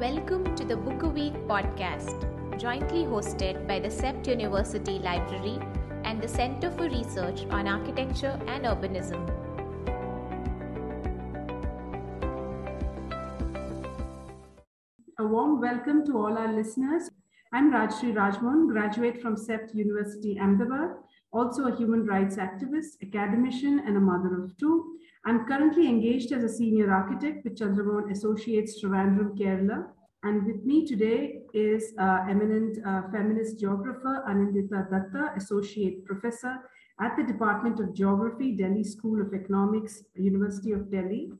Welcome to the Book a Week podcast, jointly hosted by the CEPT University Library and the Center for Research on Architecture and Urbanism. A warm welcome to all our listeners. I'm Rajshree Rajmohan, graduate from CEPT University, Ahmedabad, also a human rights activist, academician, and a mother of two. I'm currently engaged as a senior architect with Chandramohan Associates Trivandrum, Kerala. And with me today is uh, eminent uh, feminist geographer Anindita Datta, associate professor at the Department of Geography, Delhi School of Economics, University of Delhi.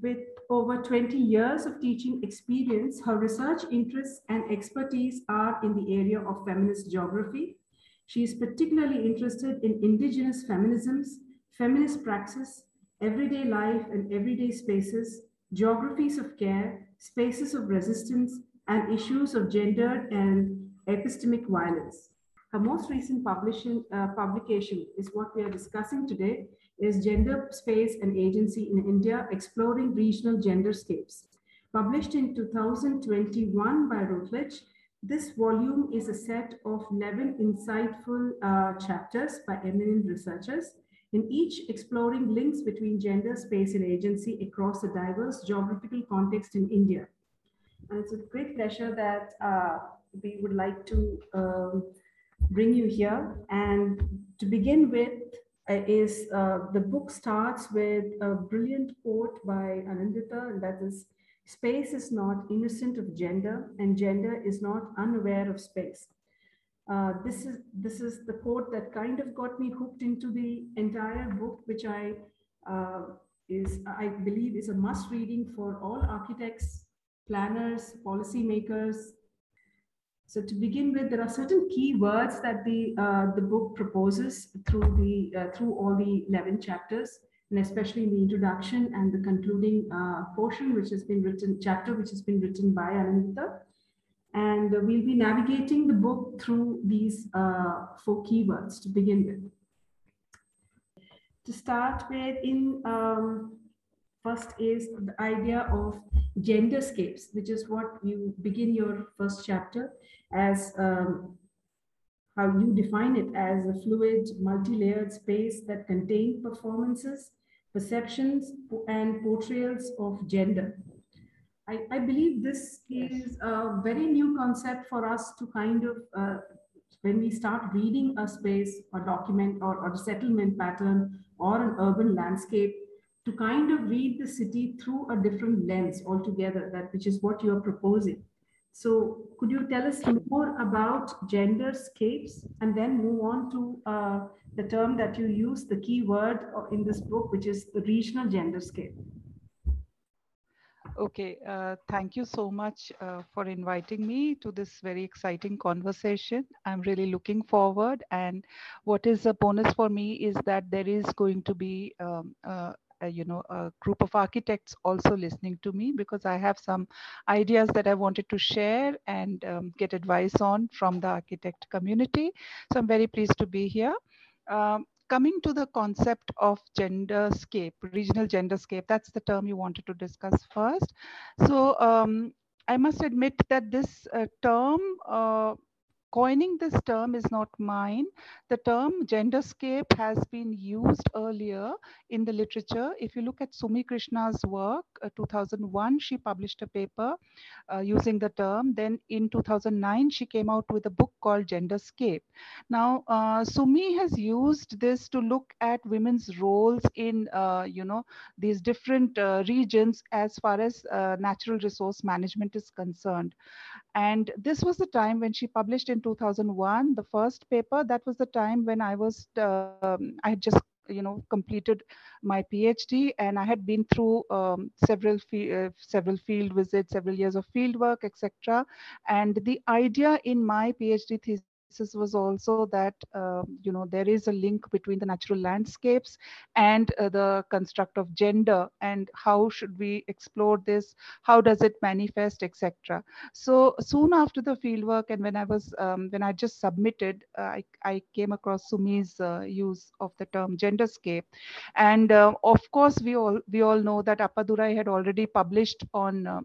With over 20 years of teaching experience, her research interests and expertise are in the area of feminist geography. She is particularly interested in indigenous feminisms, feminist praxis, everyday life and everyday spaces, geographies of care, spaces of resistance, and issues of gendered and epistemic violence. Her most recent publication, uh, publication is what we are discussing today, is Gender, Space and Agency in India, Exploring Regional Genderscapes. Published in 2021 by Routledge, this volume is a set of 11 insightful uh, chapters by eminent researchers in each exploring links between gender, space, and agency across a diverse geographical context in India. And it's a great pleasure that uh, we would like to um, bring you here. And to begin with, uh, is uh, the book starts with a brilliant quote by Anindita, and that is Space is not innocent of gender, and gender is not unaware of space. Uh, this is this is the quote that kind of got me hooked into the entire book, which I uh, is I believe is a must reading for all architects, planners, policymakers. So to begin with, there are certain key words that the uh, the book proposes through the uh, through all the eleven chapters, and especially in the introduction and the concluding uh, portion, which has been written chapter, which has been written by Anindita. And we'll be navigating the book through these uh, four keywords to begin with. To start with, in um, first is the idea of genderscapes, which is what you begin your first chapter as um, how you define it as a fluid, multi-layered space that contains performances, perceptions, and portrayals of gender. I, I believe this is a very new concept for us to kind of, uh, when we start reading a space, a document, or, or a settlement pattern, or an urban landscape, to kind of read the city through a different lens altogether, that which is what you're proposing. So could you tell us more about genderscapes and then move on to uh, the term that you use, the key word in this book, which is the regional genderscape? Okay, uh, thank you so much uh, for inviting me to this very exciting conversation. I'm really looking forward. And what is a bonus for me is that there is going to be um, uh, a, you know a group of architects also listening to me because I have some ideas that I wanted to share and um, get advice on from the architect community. So I'm very pleased to be here. Um, coming to the concept of genderscape, regional genderscape, that's the term you wanted to discuss first. So um, I must admit that this uh, term uh, coining this term is not mine. The term genderscape has been used earlier in the literature. If you look at Sumi Krishna's work, uh, 2001, she published a paper uh, using the term. Then in 2009, she came out with a book called Genderscape. Now, uh, Sumi has used this to look at women's roles in, uh, you know, these different uh, regions as far as uh, natural resource management is concerned. And this was the time when she published in 2001 the first paper. That was the time when I was, um, I had just you know completed my phd and i had been through um, several uh, several field visits several years of field work etc and the idea in my phd thesis was also that uh, you know there is a link between the natural landscapes and uh, the construct of gender and how should we explore this how does it manifest etc so soon after the fieldwork and when i was um, when i just submitted uh, I, I came across sumi's uh, use of the term genderscape. And uh, of course we all we all know that appadurai had already published on uh,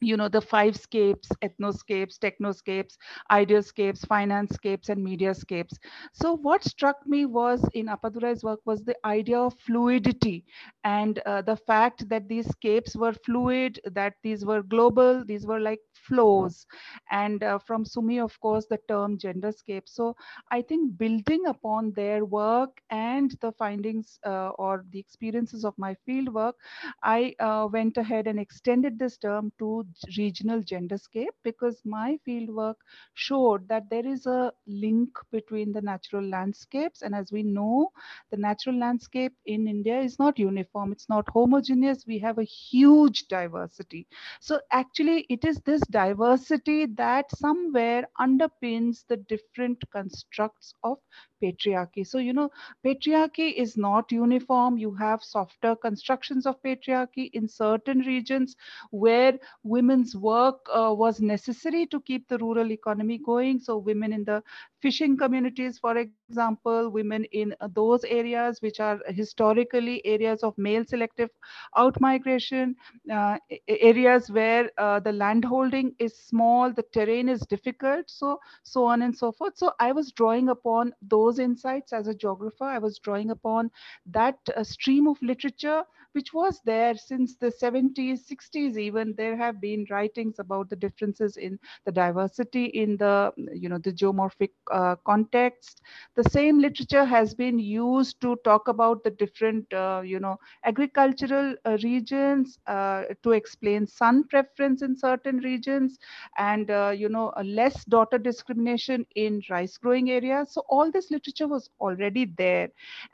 you know the five scapes ethnoscapes technoscapes ideascapes financescapes and mediascapes. So what struck me was in appadurai's work was the idea of fluidity and uh, the fact that these scapes were fluid that these were global these were like flows. And uh, from sumi of course the term genderscape. So i think building upon their work and the findings uh, or the experiences of my field work i uh, went ahead and extended this term to regional genderscape because my fieldwork showed that there is a link between the natural landscapes. And as we know the natural landscape in india is not uniform. It's not homogeneous. We have a huge diversity. So actually it is this diversity that somewhere underpins the different constructs of patriarchy. So, you know, patriarchy is not uniform. You have softer constructions of patriarchy in certain regions where women's work uh, was necessary to keep the rural economy going. So, women in the fishing communities, for example, women in uh, those areas which are historically areas of male selective outmigration, uh, areas where uh, the landholding is small, the terrain is difficult, so so on and so forth. So I was drawing upon those insights as a geographer. I was drawing upon that uh, stream of literature which was there since the 70s, 60s even. There have been writings about the differences in the diversity in the, you know, the geomorphic uh, context. The same literature has been used to talk about the different, uh, you know, agricultural uh, regions uh, to explain son preference in certain regions and, you know, less daughter discrimination in rice growing areas. So all this literature was already there.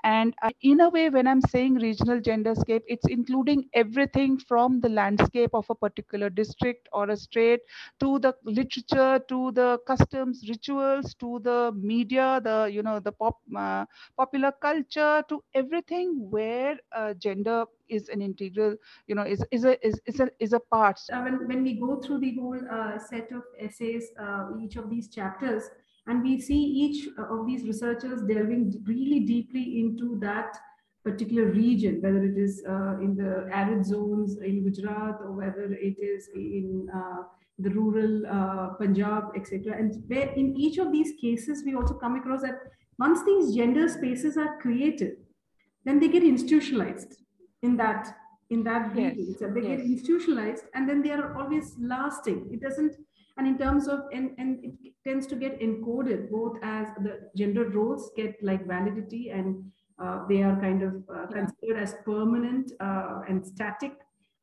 And in a way, when I'm saying regional genderscape, it's including everything from the landscape of a particular district or a state to the literature to the customs rituals to the media the you know the pop uh, popular culture to everything where uh, gender is an integral you know is is a is, is a is a part. Uh, when, when we go through the whole uh, set of essays uh, each of these chapters and we see each of these researchers delving really deeply into that particular region, whether it is uh, in the arid zones in Gujarat or whether it is in uh, the rural uh, Punjab, etc. And where in each of these cases, we also come across that once these gender spaces are created, then they get institutionalized in that in that yes. region. So they yes. get institutionalized, and then they are always lasting. It doesn't and in terms of and, and it tends to get encoded both as the gender roles get like validity and uh, they are kind of uh, considered as permanent uh, and static.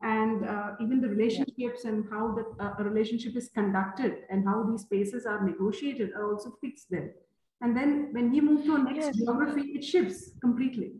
And even the relationships and how the a relationship is conducted and how these spaces are negotiated are also fixed there. And then when we move to our next yes. geography, it shifts completely.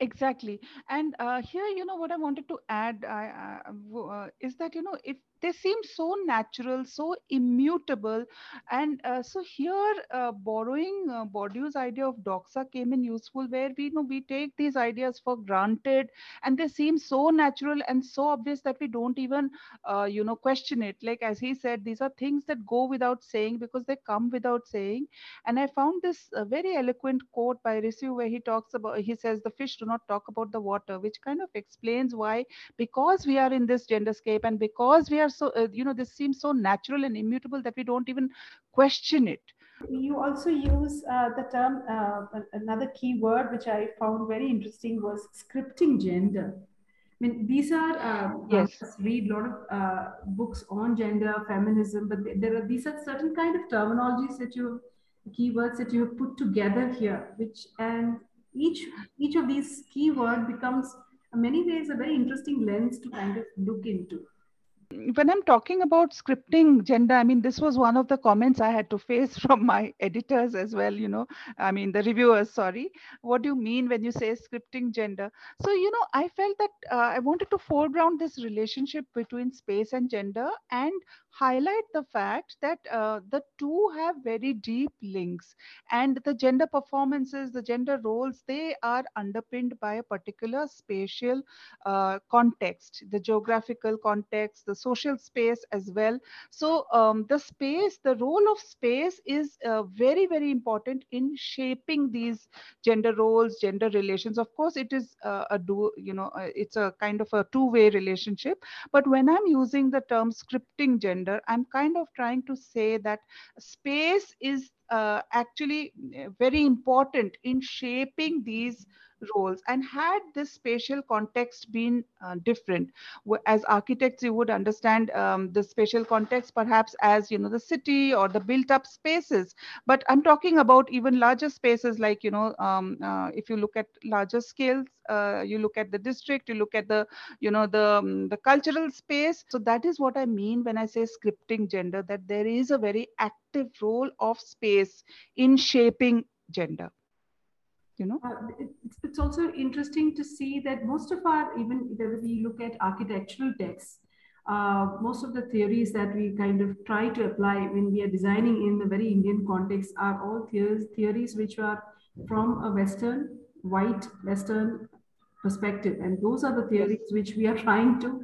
Exactly. And uh, here, you know, what I wanted to add uh, uh, is that, you know, if they seem so natural, so immutable. And uh, so here, uh, borrowing uh, Bourdieu's idea of doxa came in useful, where we you know we take these ideas for granted, and they seem so natural and so obvious that we don't even uh, you know question it. Like as he said, these are things that go without saying because they come without saying. And I found this uh, very eloquent quote by Risu where he talks about he says the fish do not talk about the water, which kind of explains why because we are in this genderscape and because we are so uh, you know this seems so natural and immutable that we don't even question it. You also use uh, the term uh, another key word which i found very interesting was scripting gender. I mean, these are uh, yes. read a lot of uh, books on gender, feminism, but there are these are certain kind of terminologies that you, keywords that you have put together here, which and each each of these keyword becomes in many ways a very interesting lens to kind of look into when I'm talking about scripting gender, I mean, this was one of the comments I had to face from my editors as well, you know, I mean, the reviewers, sorry. What do you mean when you say scripting gender? So, you know, I felt that uh, I wanted to foreground this relationship between space and gender and highlight the fact that uh, the two have very deep links and the gender performances the gender roles they are underpinned by a particular spatial uh, context the geographical context the social space as well. So um, the space, the role of space is uh, very, very important in shaping these gender roles, gender relations. Of course, it is uh, a do, you know, uh, it's a kind of a two-way relationship. But when I'm using the term scripting gender, I'm kind of trying to say that space is uh, actually uh, very important in shaping these roles. And had this spatial context been uh, different as architects you would understand um, the spatial context perhaps as you know the city or the built up spaces. But i'm talking about even larger spaces like you know um, uh, if you look at larger scales uh, you look at the district you look at the you know the um, the cultural space. So that is what i mean when i say scripting gender that there is a very active role of space in shaping gender you know? Uh, it's, it's also interesting to see that most of our even when we look at architectural texts uh, most of the theories that we kind of try to apply when we are designing in the very indian context are all theories, theories which are from a western white western perspective. And those are the theories which we are trying to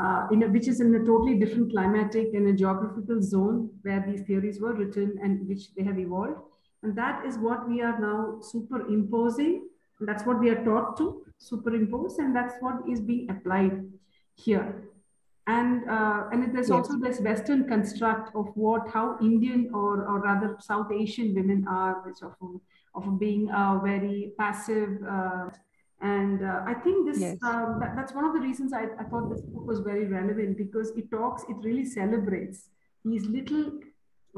uh, in a, which is in a totally different climatic and a geographical zone where these theories were written and which they have evolved and that is what we are now superimposing. That's what we are taught to superimpose, and that's what is being applied here. And uh, and there's yes. also this Western construct of what how Indian or or rather South Asian women are, which of of being uh, very passive. Uh, and uh, I think this yes. um, that, that's one of the reasons I, I thought this book was very relevant because it talks, it really celebrates these little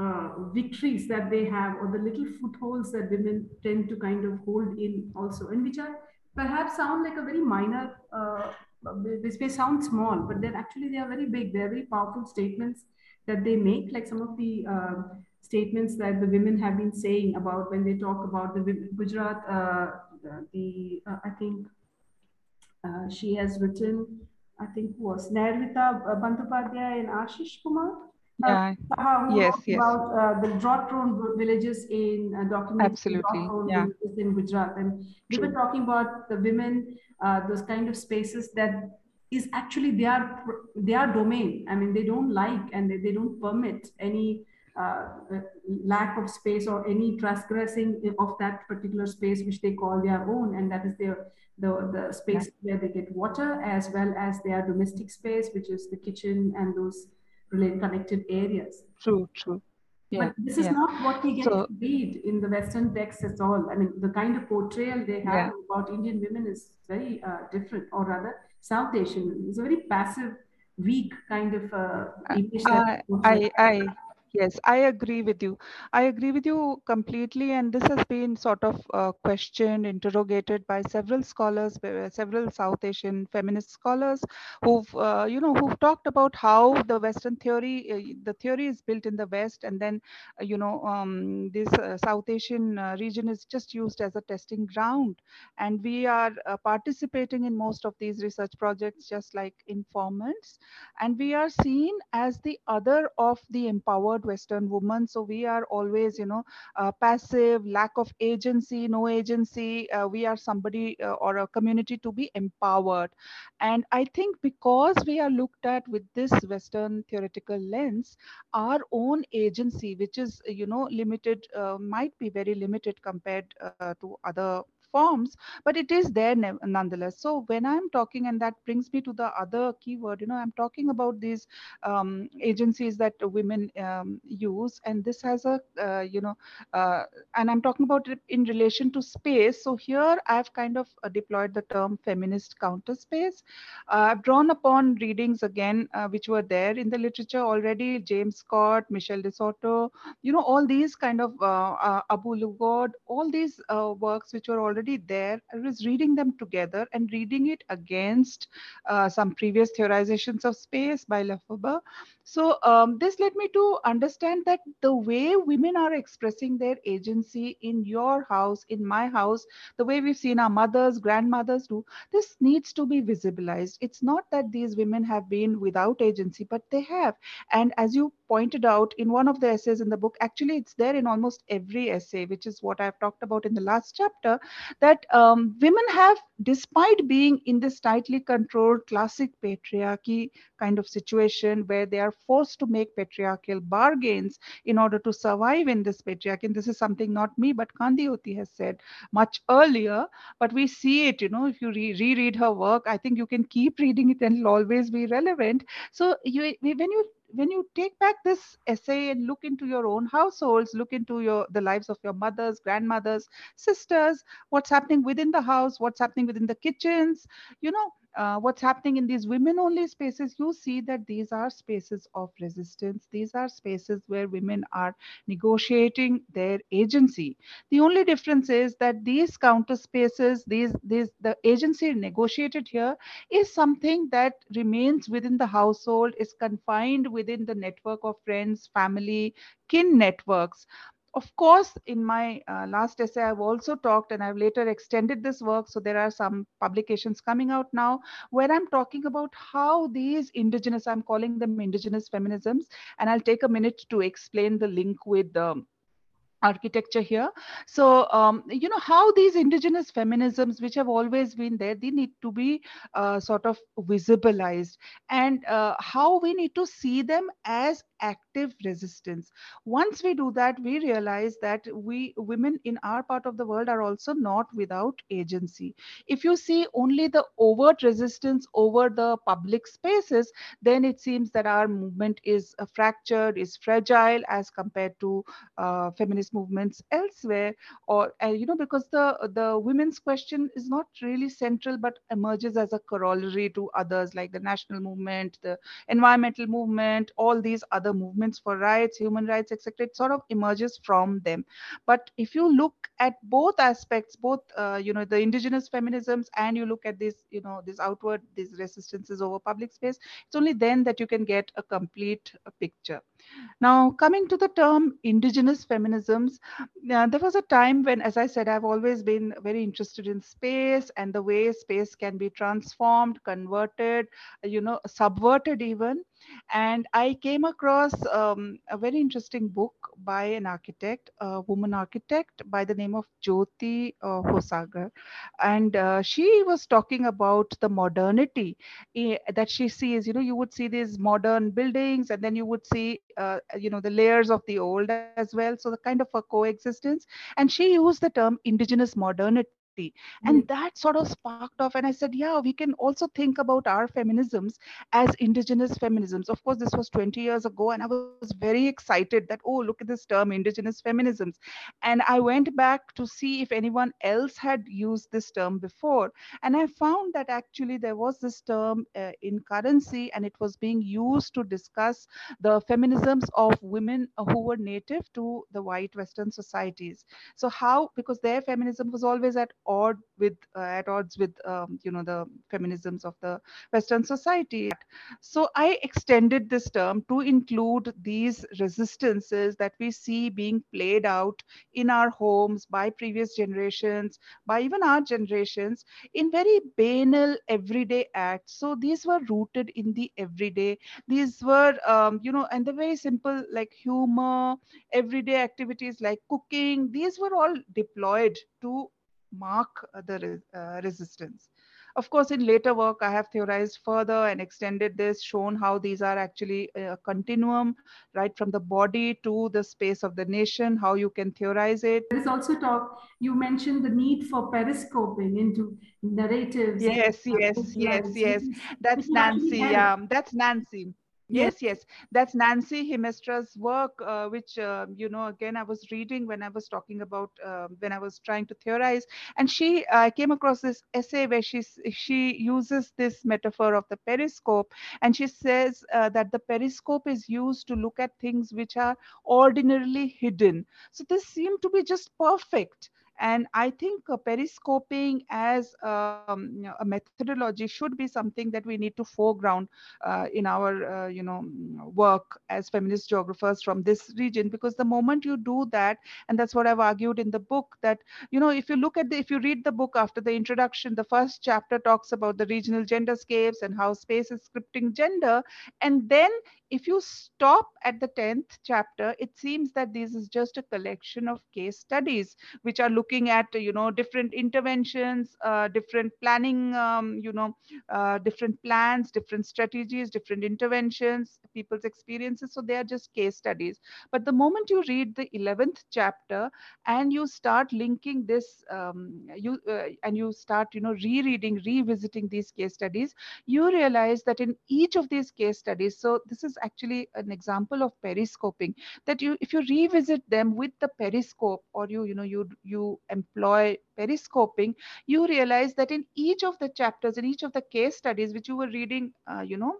uh, victories that they have or the little footholds that women tend to kind of hold in also and which are perhaps sound like a very minor uh, this may sound small but then actually they are very big. They're very powerful statements that they make like some of the uh, statements that the women have been saying about when they talk about the gujarat uh, the uh, i think she has written i think was Nairvita Bandyopadhyay and Ashish Kumar yeah. Uh, yes, yes. About uh, the drought-prone villages in uh, Absolutely. Yeah. villages in Gujarat, and we were talking about the women, uh, those kind of spaces that is actually their their domain. I mean, they don't like and they, they don't permit any uh, uh, lack of space or any transgressing of that particular space which they call their own, and that is their the, the space yeah. where they get water as well as their domestic space, which is the kitchen and those related connected areas. True, true. Yeah, but this is yeah. not what we get so, to read in the Western texts at all. I mean, the kind of portrayal they have yeah. about Indian women is very uh, different, or rather, South Asian. It's a very passive, weak kind of uh, image. Uh, I, I, Yes, I agree with you. I agree with you completely. And this has been sort of uh, questioned, interrogated by several scholars, several South Asian feminist scholars who've, uh, you know, who've talked about how the Western theory, uh, the theory is built in the West, and then, uh, you know, um, this uh, South Asian uh, region is just used as a testing ground. And we are participating in most of these research projects just like informants. And we are seen as the other of the empowered western woman so we are always you know uh, passive lack of agency no agency. Uh, we are somebody uh, or a community to be empowered. And i think because we are looked at with this western theoretical lens our own agency which is you know limited uh, might be very limited compared uh, to other forms, but it is there nonetheless. So when I'm talking, and that brings me to the other keyword, you know, I'm talking about these um, agencies that women um, use, and this has a, uh, you know, uh, and I'm talking about it in relation to space. So here I've kind of uh, deployed the term feminist counter space. Uh, I've drawn upon readings again, uh, which were there in the literature already, James Scott, Michel de Certeau, you know, all these kind of Abu Lughod, all these works which were already already there. I was reading them together and reading it against uh, some previous theorizations of space by Lefebvre. So um, this led me to understand that the way women are expressing their agency in your house, in my house, the way we've seen our mothers, grandmothers do, this needs to be visibilized. It's not that these women have been without agency, but they have. And as you pointed out in one of the essays in the book, actually it's there in almost every essay, which is what I've talked about in the last chapter, that um, women have despite being in this tightly controlled classic patriarchy kind of situation where they are forced to make patriarchal bargains in order to survive in this patriarchy and this is something not me but Kandiyoti has said much earlier but we see it you know if you re- reread her work i think you can keep reading it and it'll always be relevant. So you when you when you take back this essay and look into your own households look into your the lives of your mothers grandmothers sisters what's happening within the house what's happening within the kitchens you know uh, what's happening in these women only spaces, you see that these are spaces of resistance. These are spaces where women are negotiating their agency. The only difference is that these counter spaces, these, these, the agency negotiated here is something that remains within the household, is confined within the network of friends, family, kin networks of course, in my uh, last essay, I've also talked and I've later extended this work. So there are some publications coming out now where I'm talking about how these indigenous, I'm calling them indigenous feminisms. And I'll take a minute to explain the link with um, architecture here. So, um, you know, how these indigenous feminisms, which have always been there, they need to be uh, sort of visibilized and uh, how we need to see them as active resistance. Once we do that, we realize that we women in our part of the world are also not without agency. If you see only the overt resistance over the public spaces, then it seems that our movement is uh, fractured, is fragile as compared to uh, feminist movements elsewhere or uh, you know because the the women's question is not really central but emerges as a corollary to others like the national movement the environmental movement all these other movements for rights human rights etc it sort of emerges from them but if you look at both aspects both uh, you know the indigenous feminisms and you look at this you know this outward these resistances over public space it's only then that you can get a complete uh, picture now, coming to the term indigenous feminisms, uh, there was a time when, as I said, I've always been very interested in space and the way space can be transformed, converted, you know, subverted even. And I came across um, a very interesting book by an architect, a woman architect by the name of Jyoti uh, Hosagrahar. And uh, she was talking about the modernity eh, that she sees. You know, you would see these modern buildings and then you would see, uh, you know, the layers of the old as well. So the kind of a coexistence. And she used the term indigenous modernity and that sort of sparked off and i said yeah we can also think about our feminisms as indigenous feminisms. Of course this was 20 years ago and i was very excited that oh look at this term indigenous feminisms. And i went back to see if anyone else had used this term before and i found that actually there was this term uh, in currency and it was being used to discuss the feminisms of women who were native to the white western societies. So how because their feminism was always at odd with uh, at odds with um, you know the feminisms of the western society. So i extended this term to include these resistances that we see being played out in our homes by previous generations by even our generations in very banal everyday acts. So these were rooted in the everyday. These were um, you know and the very simple like humor everyday activities like cooking these were all deployed to mark the uh, resistance. Of course, in later work, I have theorized further and extended this, shown how these are actually a continuum, right from the body to the space of the nation, how you can theorize it. There is also talk, you mentioned the need for periscoping into narratives. Yes, yes, yes, yes. That's Nancy. Yeah, that's Nancy yes yes. that's nancy hiemstra's work uh, which uh, you know again i was reading when i was talking about uh, when i was trying to theorize. And she uh, came across this essay where she she uses this metaphor of the periscope. And she says uh, that the periscope is used to look at things which are ordinarily hidden. So this seemed to be just perfect and I think uh, periscoping as um, a methodology should be something that we need to foreground uh, in our, uh, you know, work as feminist geographers from this region. Because the moment you do that, and that's what I've argued in the book, that you know, if you look at the, if you read the book after the introduction, the first chapter talks about the regional genderscapes and how space is scripting gender, and then if you stop at the 10th chapter, it seems that this is just a collection of case studies which are looking at you know different interventions uh, different planning um, you know uh, different plans different strategies different interventions people's experiences. So they are just case studies. But the moment you read the 11th chapter and you start linking this um, you uh, and you start you know rereading revisiting these case studies you realize that in each of these case studies so this is actually an example of periscoping that you if you revisit them with the periscope or you you know you you employ periscoping you realize that in each of the chapters in each of the case studies which you were reading uh, you know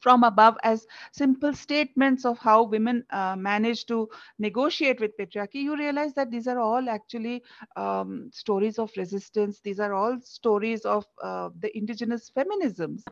from above as simple statements of how women uh, manage to negotiate with patriarchy, you realize that these are all actually um, stories of resistance. These are all stories of uh, the indigenous feminisms.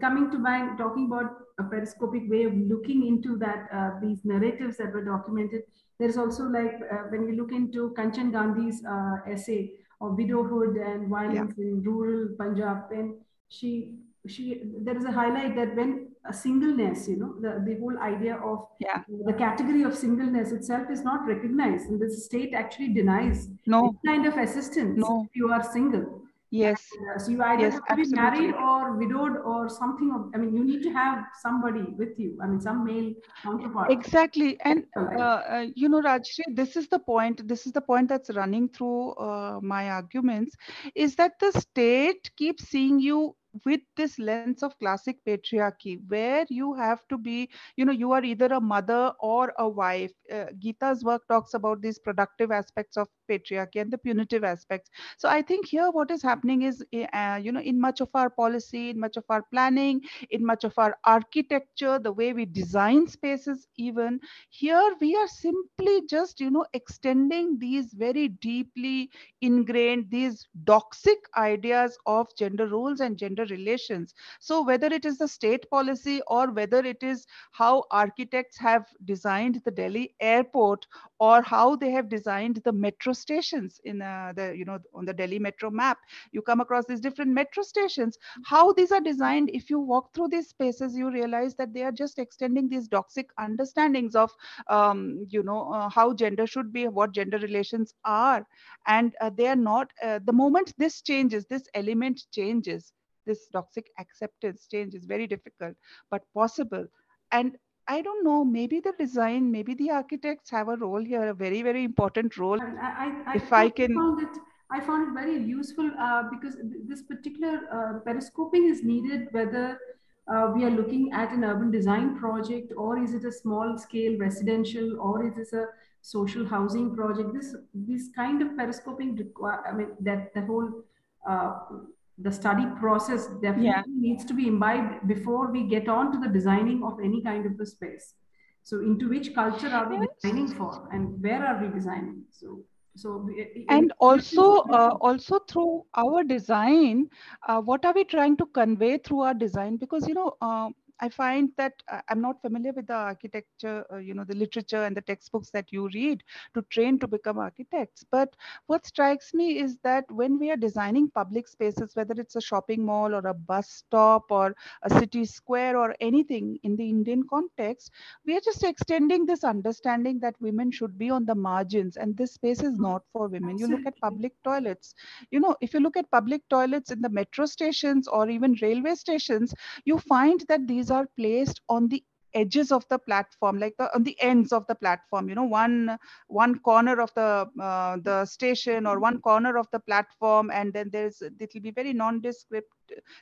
Coming to my talking about a periscopic way of looking into that, uh, these narratives that were documented, there's also like uh, when we look into Kanchan Gandhi's uh, essay of widowhood and violence yeah. in rural Punjab, when she she there is a highlight that when a singleness you know the, the whole idea of yeah. the category of singleness itself is not recognized and the state actually denies no. kind of assistance no. if you are single. Yes. And, uh, so you either yes, have to be married or widowed or something of, i mean you need to have somebody with you i mean some male counterpart. Exactly. And uh, uh, you know rajshree this is the point this is the point that's running through uh, my arguments is that the state keeps seeing you with this lens of classic patriarchy where you have to be you know you are either a mother or a wife. Uh, gita's work talks about these productive aspects of patriarchy and the punitive aspects. So i think here what is happening is eh, uh, you know in much of our policy in much of our planning in much of our architecture the way we design spaces even here we are simply just you know extending these very deeply ingrained these toxic ideas of gender roles and gender relations. So whether it is the state policy or whether it is how architects have designed the Delhi airport or how they have designed the metro stations in uh, the, you know, on the Delhi metro map, you come across these different metro stations. How these are designed, if you walk through these spaces, you realize that they are just extending these toxic understandings of, um, you know, uh, how gender should be, what gender relations are. And uh, they are not, uh, the moment this changes, this element changes, this toxic acceptance change is very difficult, but possible. And I don't know, maybe the design, maybe the architects have a role here, a very, very important role. I, I, I if I can. Found it, I found it very useful uh, because this particular uh, periscoping is needed whether uh, we are looking at an urban design project or is it a small scale residential or is this a social housing project this this kind of periscoping require i mean that the whole uh, the study process definitely yeah. needs to be imbibed before we get on to the designing of any kind of a space. So, into which culture are we designing for, and where are we designing? So, so and also uh, also through our design, uh, what are we trying to convey through our design? Because you know. Uh, I find that uh, I'm not familiar with the architecture, uh, you know, the literature and the textbooks that you read to train to become architects. But what strikes me is that when we are designing public spaces, whether it's a shopping mall or a bus stop or a city square or anything in the Indian context, we are just extending this understanding that women should be on the margins and this space is not for women. You look at public toilets. You know, if you look at public toilets in the metro stations or even railway stations, you find that these are placed on the edges of the platform like the, on the ends of the platform you know one one corner of the uh, the station or one corner of the platform and then there's it will be very nondescript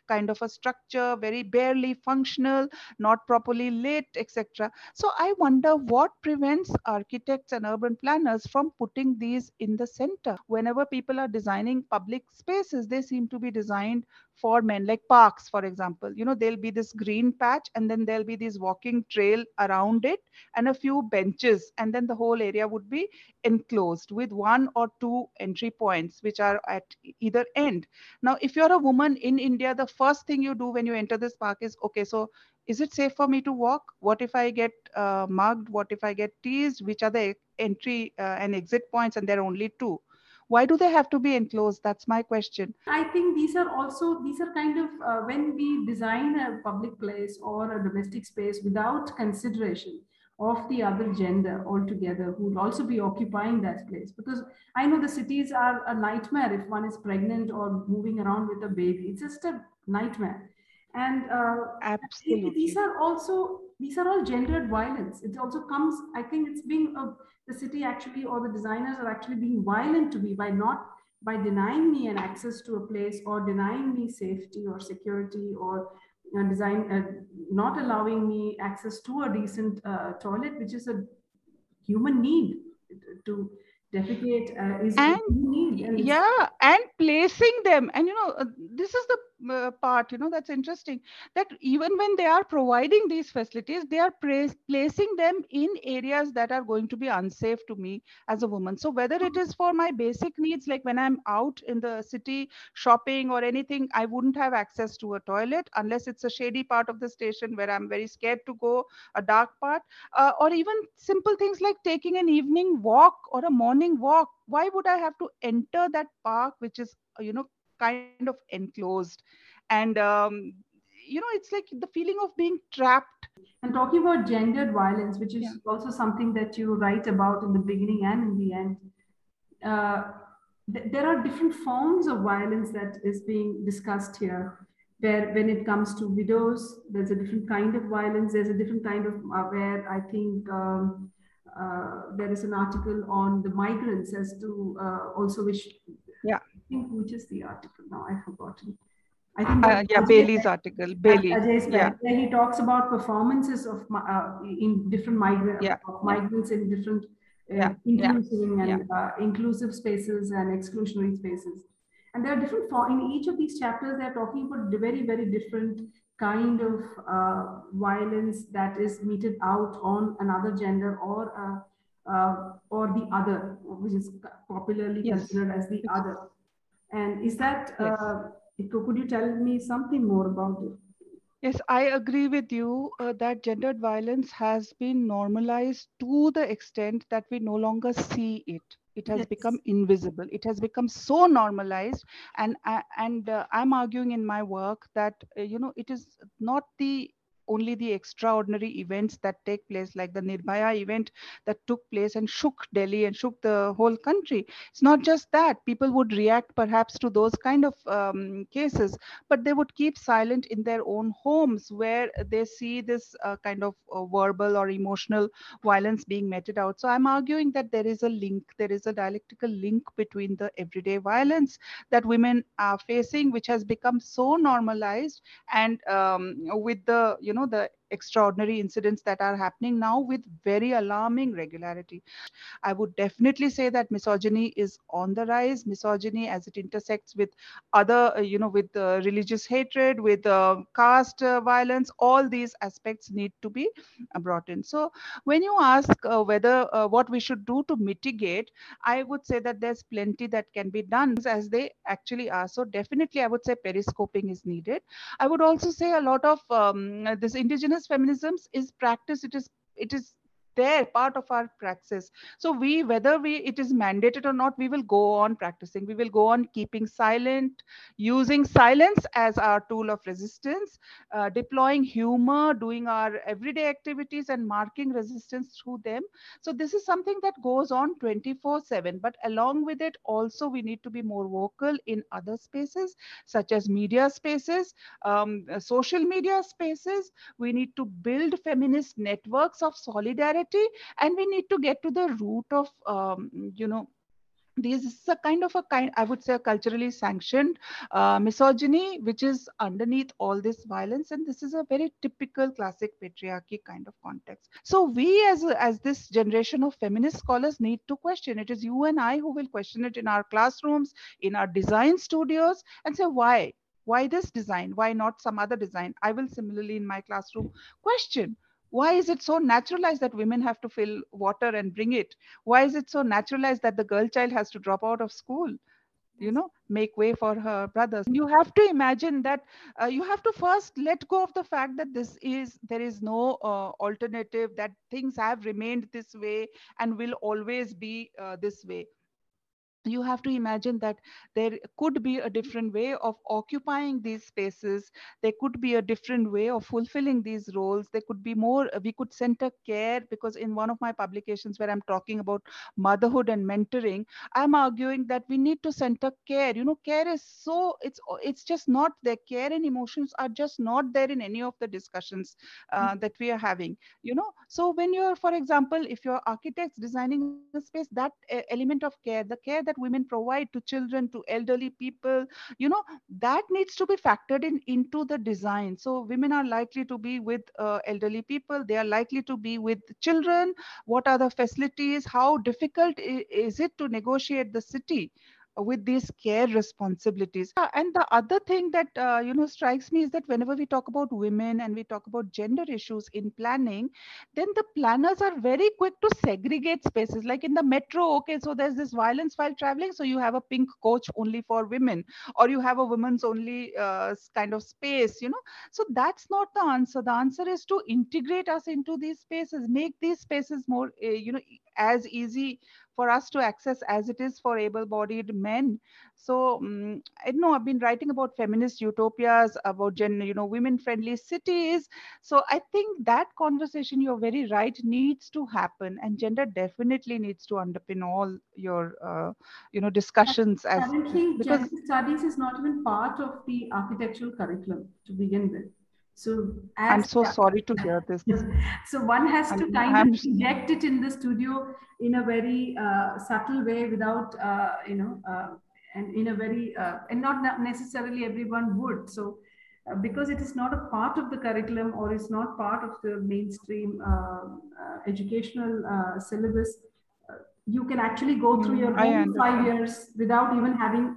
kind of a structure, very barely functional, not properly lit, etc. So I wonder what prevents architects and urban planners from putting these in the center. Whenever people are designing public spaces, they seem to be designed for men, like parks, for example. You know, there'll be this green patch and then there'll be this walking trail around it and a few benches. And then the whole area would be enclosed with one or two entry points, which are at either end. Now, if you're a woman in India, the first thing you do when you enter this park is, okay, so is it safe for me to walk? What if I get uh, mugged? What if I get teased? Which are the entry uh, and exit points? And there are only two. Why do they have to be enclosed? That's my question. I think these are also, these are kind of uh, when we design a public place or a domestic space without consideration of the other gender altogether who will also be occupying that place. Because i know the cities are a nightmare if one is pregnant or moving around with a baby. It's just a nightmare. And uh, absolutely. these are also these are all gendered violence. It also comes i think it's being a, the city actually or the designers are actually being violent to me by not by denying me an access to a place or denying me safety or security or uh, design uh, not allowing me access to a decent uh, toilet which is a human need to defecate uh, is and, need and yeah and placing them. And you know uh, this is the uh, part you know that's interesting that even when they are providing these facilities they are placing them in areas that are going to be unsafe to me as a woman. So whether it is for my basic needs like when i'm out in the city shopping or anything i wouldn't have access to a toilet unless it's a shady part of the station where i'm very scared to go a dark part uh, or even simple things like taking an evening walk or a morning walk. Why would i have to enter that park which is you know kind of enclosed. And um, you know it's like the feeling of being trapped. And talking about gendered violence which is yeah. also something that you write about in the beginning and in the end uh, th- there are different forms of violence that is being discussed here where when it comes to widows there's a different kind of violence. There's a different kind of uh, where i think um, uh, there is an article on the migrants as to uh, also which yeah think which is the article now i've forgotten I think uh, yeah, Bailey's article. Bailey. yeah. Where he talks about performances of uh, in different migrant yeah. migrants in different uh, yeah. inclusive yeah. and uh, inclusive spaces and exclusionary spaces. And there are different for in each of these chapters. They're talking about the very very different kind of uh, violence that is meted out on another gender or uh, uh, or the other, which is popularly yes. considered as the other. And is that, yes. uh, could you tell me something more about it? Yes, I agree with you uh, that gendered violence has been normalized to the extent that we no longer see it. It has yes. become invisible. It has become so normalized, and uh, and uh, I'm arguing in my work that uh, you know it is not the only the extraordinary events that take place, like the Nirbhaya event that took place and shook Delhi and shook the whole country. It's not just that people would react perhaps to those kind of um, cases, but they would keep silent in their own homes where they see this uh, kind of uh, verbal or emotional violence being meted out. So I'm arguing that there is a link, there is a dialectical link between the everyday violence that women are facing, which has become so normalized, and um, with the you know know the extraordinary incidents that are happening now with very alarming regularity. I would definitely say that misogyny is on the rise. Misogyny, as it intersects with other, uh, you know, with uh, religious hatred, with uh, caste uh, violence, all these aspects need to be uh, brought in. So, when you ask whether what we should do to mitigate, I would say that there's plenty that can be done as they actually are. So, definitely, I would say periscoping is needed. I would also say a lot of um, this indigenous feminisms is practice it is it is there part of our praxis. So we whether we it is mandated or not we will go on practicing. We will go on keeping silent using silence as our tool of resistance uh, deploying humor doing our everyday activities and marking resistance through them. So this is something that goes on 24 7 but along with it also we need to be more vocal in other spaces such as media spaces um, social media spaces. We need to build feminist networks of solidarity and we need to get to the root of um, you know this is a kind of a kind i would say a culturally sanctioned uh, misogyny which is underneath all this violence and this is a very typical classic patriarchy kind of context. So we as as this generation of feminist scholars need to question. It is you and i who will question it in our classrooms in our design studios and say why? Why this design? Why not some other design? I will similarly in my classroom question why is it so naturalized that women have to fill water and bring it? Why is it so naturalized that the girl child has to drop out of school you know make way for her brothers? You have to imagine that uh, you have to first let go of the fact that this is there is no uh, alternative that things have remained this way and will always be uh, this way you have to imagine that there could be a different way of occupying these spaces. There could be a different way of fulfilling these roles. There could be more we could center care because in one of my publications where i'm talking about motherhood and mentoring i'm arguing that we need to center care. You know care is so it's it's just not there. Care and emotions are just not there in any of the discussions uh, mm-hmm. that we are having you know. So when you're for example if you're architects designing a space that element of care the care that women provide to children to elderly people you know that needs to be factored in into the design. So women are likely to be with uh, elderly people. They are likely to be with children. What are the facilities? How difficult is it to negotiate the city with these care responsibilities. And the other thing that uh, you know strikes me is that whenever we talk about women and we talk about gender issues in planning then the planners are very quick to segregate spaces. Like in the metro okay so there's this violence while traveling so you have a pink coach only for women or you have a women's only uh, kind of space you know? So that's not the answer. The answer is to integrate us into these spaces make these spaces more uh, you know as easy for us to access as it is for able-bodied men. So um, I know I've been writing about feminist utopias, about gen, you know, women-friendly cities. So I think that conversation, you're very right, needs to happen, and gender definitely needs to underpin all your, uh, you know, discussions. As currently, because gender studies is not even part of the architectural curriculum to begin with. So I'm so sorry to hear this. so one has to I'm, kind I'm, of inject it in the studio in a very uh, subtle way without, uh, you know, uh, and in a very, uh, and not necessarily everyone would. So uh, because it is not a part of the curriculum or is not part of the mainstream uh, educational syllabus, you can actually go through your own five years without even having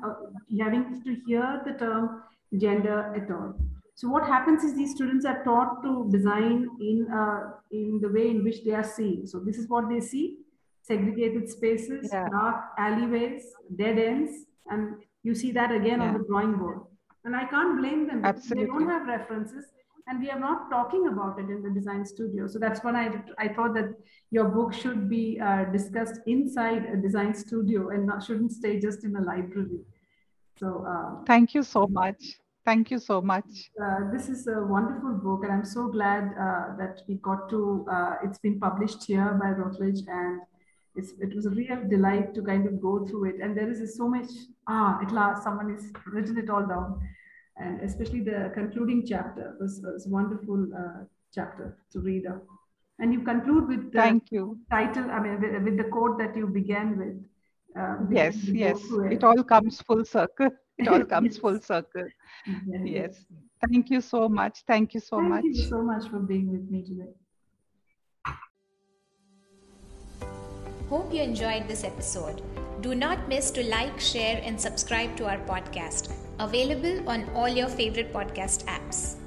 having to hear the term gender at all. So what happens is these students are taught to design in uh, in the way in which they are seeing. So this is what they see: segregated spaces, yeah. dark alleyways, dead ends, and you see that again yeah. on the drawing board. And I can't blame them. Absolutely. They don't have references, and we are not talking about it in the design studio. So that's when I I thought that your book should be uh, discussed inside a design studio and not shouldn't stay just in a library. So uh, thank you so much. Thank you so much. Uh, this is a wonderful book, and I'm so glad uh, that we got to. Uh, it's been published here by Routledge, and it was a real delight to kind of go through it. And there is so much. Ah, at last, someone has written it all down, and especially the concluding chapter was, was a wonderful uh, chapter to read up. And you conclude with the Thank you. title. I mean, with, with the quote that you began with. Uh, yes, yes. It. it all comes full circle it all comes full circle. Yes. yes. Thank you so much. Thank you so Thank much. Thank you so much for being with me today. Hope you enjoyed this episode. Do not miss to like, share, and subscribe to our podcast. Available on all your favorite podcast apps.